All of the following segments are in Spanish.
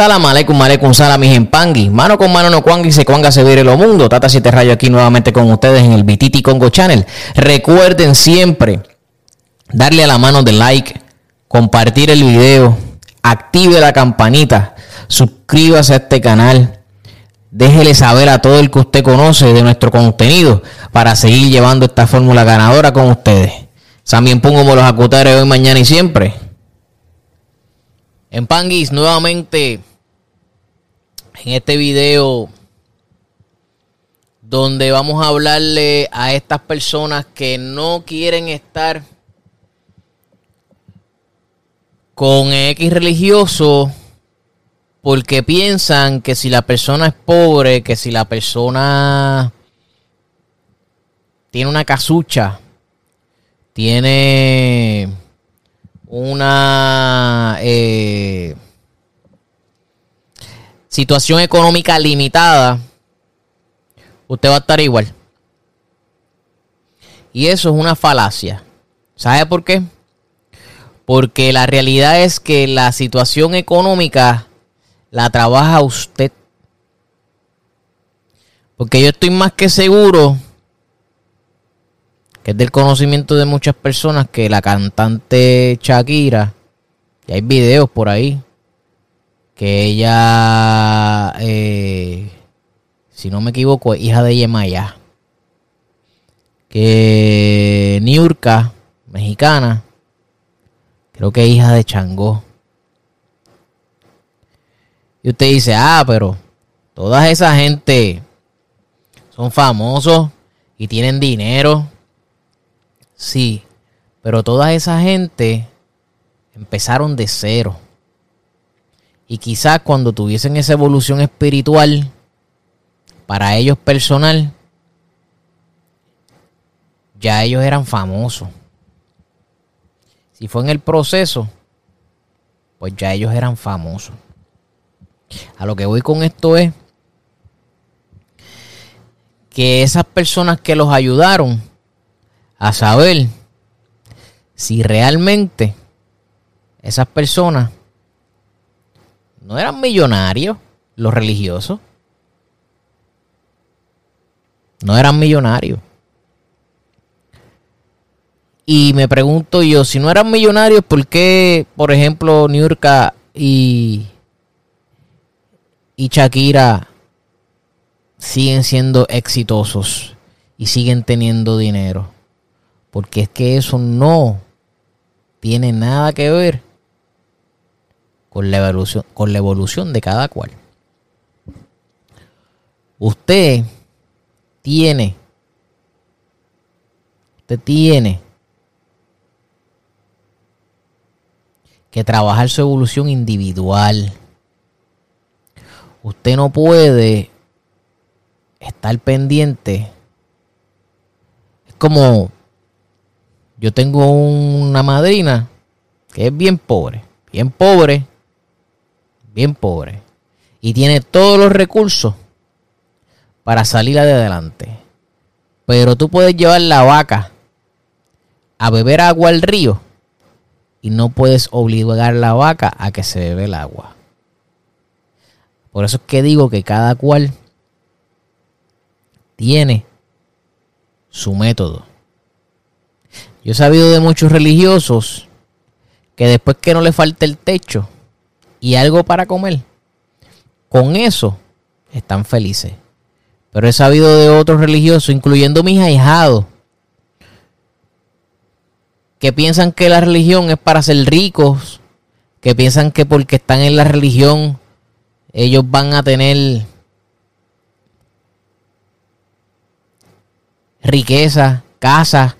Salam aleikum, aleikum, salam, mis. Mano con mano no cuangui, se cuanga se vire lo mundo. Tata Siete Rayo aquí nuevamente con ustedes en el Bititi Congo Channel. Recuerden siempre darle a la mano de like, compartir el video, active la campanita, suscríbase a este canal. Déjele saber a todo el que usted conoce de nuestro contenido para seguir llevando esta fórmula ganadora con ustedes. También pongo los acutares hoy, mañana y siempre. En Panguis, nuevamente en este video donde vamos a hablarle a estas personas que no quieren estar con X religioso porque piensan que si la persona es pobre, que si la persona tiene una casucha, tiene una eh, situación económica limitada, usted va a estar igual. Y eso es una falacia. ¿Sabe por qué? Porque la realidad es que la situación económica la trabaja usted. Porque yo estoy más que seguro que es del conocimiento de muchas personas que la cantante Shakira, y hay videos por ahí, que ella, eh, si no me equivoco, es hija de Yemaya, que Niurka, mexicana, creo que es hija de Changó. Y usted dice, ah, pero toda esa gente son famosos y tienen dinero Sí, pero toda esa gente empezaron de cero. Y quizás cuando tuviesen esa evolución espiritual, para ellos personal, ya ellos eran famosos. Si fue en el proceso, pues ya ellos eran famosos. A lo que voy con esto es que esas personas que los ayudaron a saber si realmente esas personas no eran millonarios, los religiosos. No eran millonarios. Y me pregunto yo, si no eran millonarios, ¿por qué, por ejemplo, Niurka y, y Shakira siguen siendo exitosos y siguen teniendo dinero? Porque es que eso no tiene nada que ver con la evolución, con la evolución de cada cual. Usted tiene, usted tiene que trabajar su evolución individual. Usted no puede estar pendiente. Es como yo tengo una madrina que es bien pobre, bien pobre, bien pobre. Y tiene todos los recursos para salir adelante. Pero tú puedes llevar la vaca a beber agua al río y no puedes obligar a la vaca a que se bebe el agua. Por eso es que digo que cada cual tiene su método. Yo he sabido de muchos religiosos que después que no le falte el techo y algo para comer, con eso están felices. Pero he sabido de otros religiosos, incluyendo mis ahijados, que piensan que la religión es para ser ricos, que piensan que porque están en la religión ellos van a tener riqueza, casa,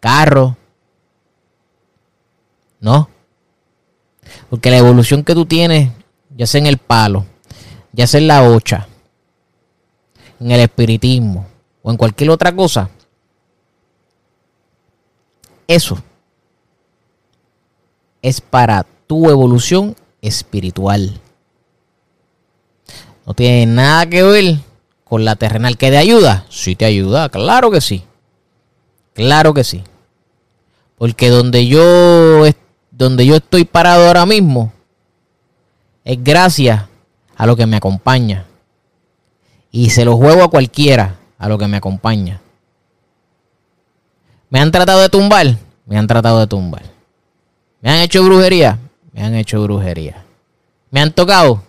carro. No. Porque la evolución que tú tienes, ya sea en el palo, ya sea en la ocha, en el espiritismo o en cualquier otra cosa, eso es para tu evolución espiritual. No tiene nada que ver con la terrenal que te ayuda. Sí te ayuda, claro que sí. Claro que sí. Porque donde yo, donde yo estoy parado ahora mismo es gracias a lo que me acompaña. Y se lo juego a cualquiera a lo que me acompaña. ¿Me han tratado de tumbar? Me han tratado de tumbar. ¿Me han hecho brujería? Me han hecho brujería. ¿Me han tocado?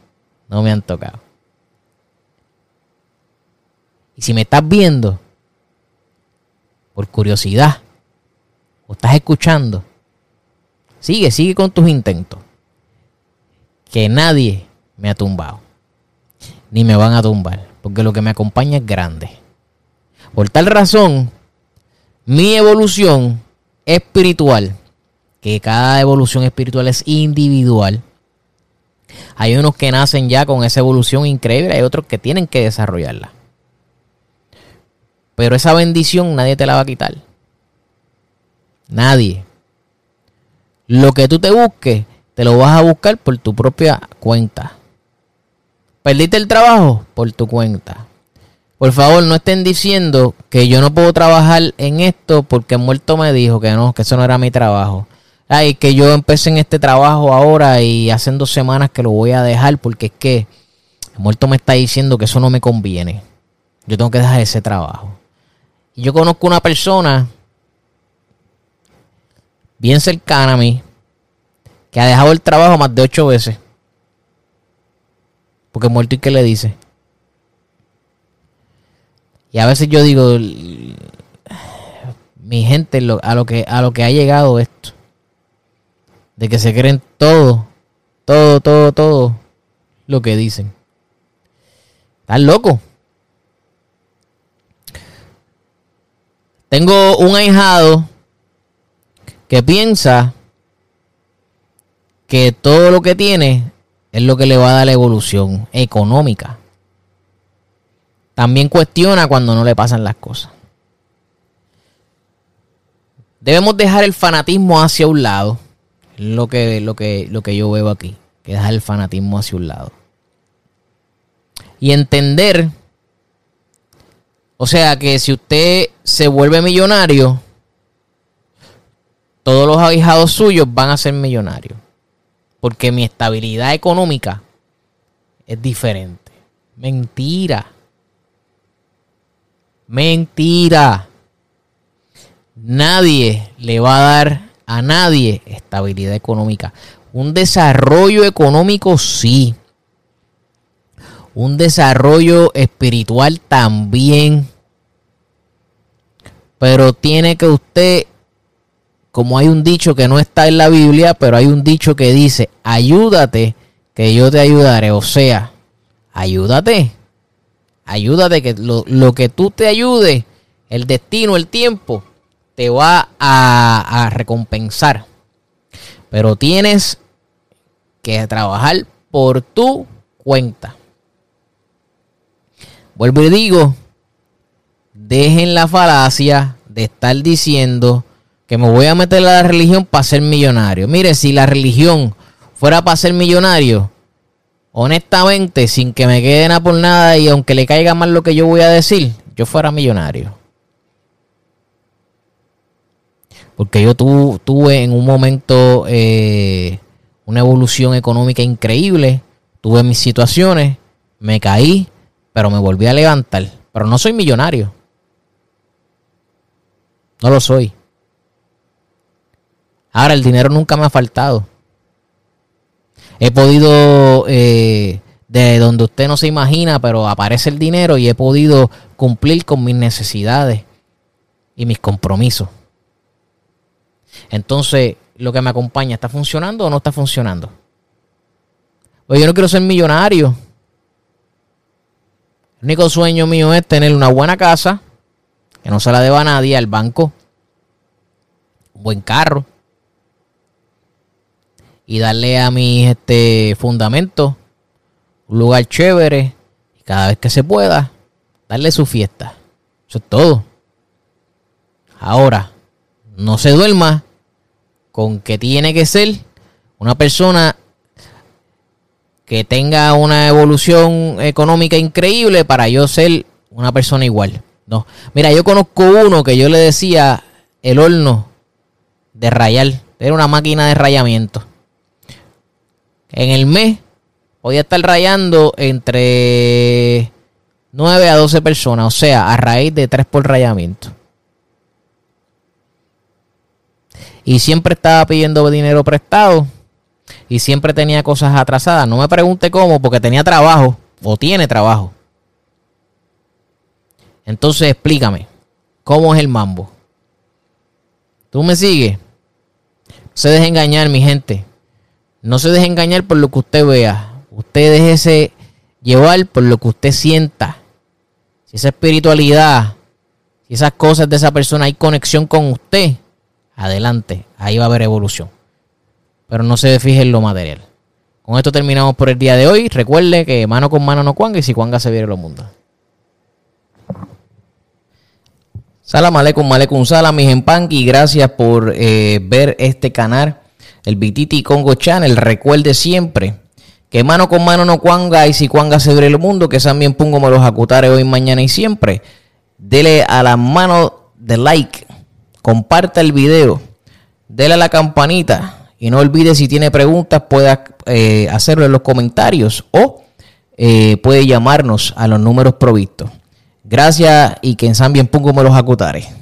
No me han tocado. Y si me estás viendo, por curiosidad, o estás escuchando, sigue, sigue con tus intentos. Que nadie me ha tumbado. Ni me van a tumbar. Porque lo que me acompaña es grande. Por tal razón, mi evolución espiritual, que cada evolución espiritual es individual, hay unos que nacen ya con esa evolución increíble, hay otros que tienen que desarrollarla. Pero esa bendición nadie te la va a quitar. Nadie. Lo que tú te busques, te lo vas a buscar por tu propia cuenta. ¿Perdiste el trabajo? Por tu cuenta. Por favor, no estén diciendo que yo no puedo trabajar en esto porque el muerto me dijo que no, que eso no era mi trabajo. Ay, que yo empecé en este trabajo ahora y hace dos semanas que lo voy a dejar porque es que el muerto me está diciendo que eso no me conviene. Yo tengo que dejar ese trabajo. Y yo conozco una persona bien cercana a mí que ha dejado el trabajo más de ocho veces. Porque muerto y qué le dice. Y a veces yo digo, mi gente, a lo que, a lo que ha llegado esto. De que se creen todo, todo, todo, todo lo que dicen. Están loco. Tengo un ahijado que piensa que todo lo que tiene es lo que le va a dar la evolución económica también cuestiona cuando no le pasan las cosas. Debemos dejar el fanatismo hacia un lado. Lo que, lo que, lo que yo veo aquí. Que dejar el fanatismo hacia un lado. Y entender. O sea que si usted se vuelve millonario, todos los ahijados suyos van a ser millonarios. Porque mi estabilidad económica es diferente. Mentira. Mentira. Nadie le va a dar a nadie estabilidad económica. Un desarrollo económico sí. Un desarrollo espiritual también. Pero tiene que usted, como hay un dicho que no está en la Biblia, pero hay un dicho que dice, ayúdate, que yo te ayudaré. O sea, ayúdate ayúdate que lo, que tú te ayude, el destino, el tiempo, te va a, a recompensar. Pero tienes que trabajar por tu cuenta. Vuelvo y digo, dejen la falacia de estar diciendo que me voy a meter a la religión para ser millonario. Mire, si la religión fuera para ser millonario, honestamente, sin que me quede nada por nada y aunque le caiga mal lo que yo voy a decir, yo fuera millonario. Porque yo tuve en un momento eh, una evolución económica increíble, tuve mis situaciones, me caí, pero me volví a levantar. Pero no soy millonario. No lo soy. Ahora, el dinero nunca me ha faltado. He podido, eh, de donde usted no se imagina, pero aparece el dinero y he podido cumplir con mis necesidades y mis compromisos. Entonces, lo que me acompaña, ¿está funcionando o no está funcionando? Pues yo no quiero ser millonario. El único sueño mío es tener una buena casa, que no se la deba a nadie, al banco, un buen carro, y darle a mis este, fundamentos un lugar chévere y cada vez que se pueda, darle su fiesta. Eso es todo. Ahora, no se duerma con que tiene que ser una persona que tenga una evolución económica increíble para yo ser una persona igual. No. Mira, yo conozco uno que yo le decía el horno de rayar. Era una máquina de rayamiento. En el mes podía estar rayando entre 9 a 12 personas, o sea, a raíz de 3 por rayamiento. Y siempre estaba pidiendo dinero prestado y siempre tenía cosas atrasadas. No me pregunte cómo, porque tenía trabajo o tiene trabajo. Entonces explícame, ¿cómo es el mambo? ¿Tú me sigues? No se deje engañar, mi gente. No se deje engañar por lo que usted vea. Usted déjese llevar por lo que usted sienta. Si esa espiritualidad, si esas cosas de esa persona hay conexión con usted, adelante, ahí va a haber evolución. Pero no se fije en lo material. Con esto terminamos por el día de hoy. Recuerde que mano con mano no cuanga y si cuanga se viene los mundos. Salam aleikum, aleikum salam, mis y Gracias por eh, ver este canal, el Bititi Congo Channel. Recuerde siempre que mano con mano no cuanga y si cuanga se abre el mundo, que también pongo me los acutare hoy, mañana y siempre. Dele a la mano de like, comparta el video, dele a la campanita y no olvide si tiene preguntas pueda eh, hacerlo en los comentarios o eh, puede llamarnos a los números provistos. Gracias y que San bien pongo me los acutare.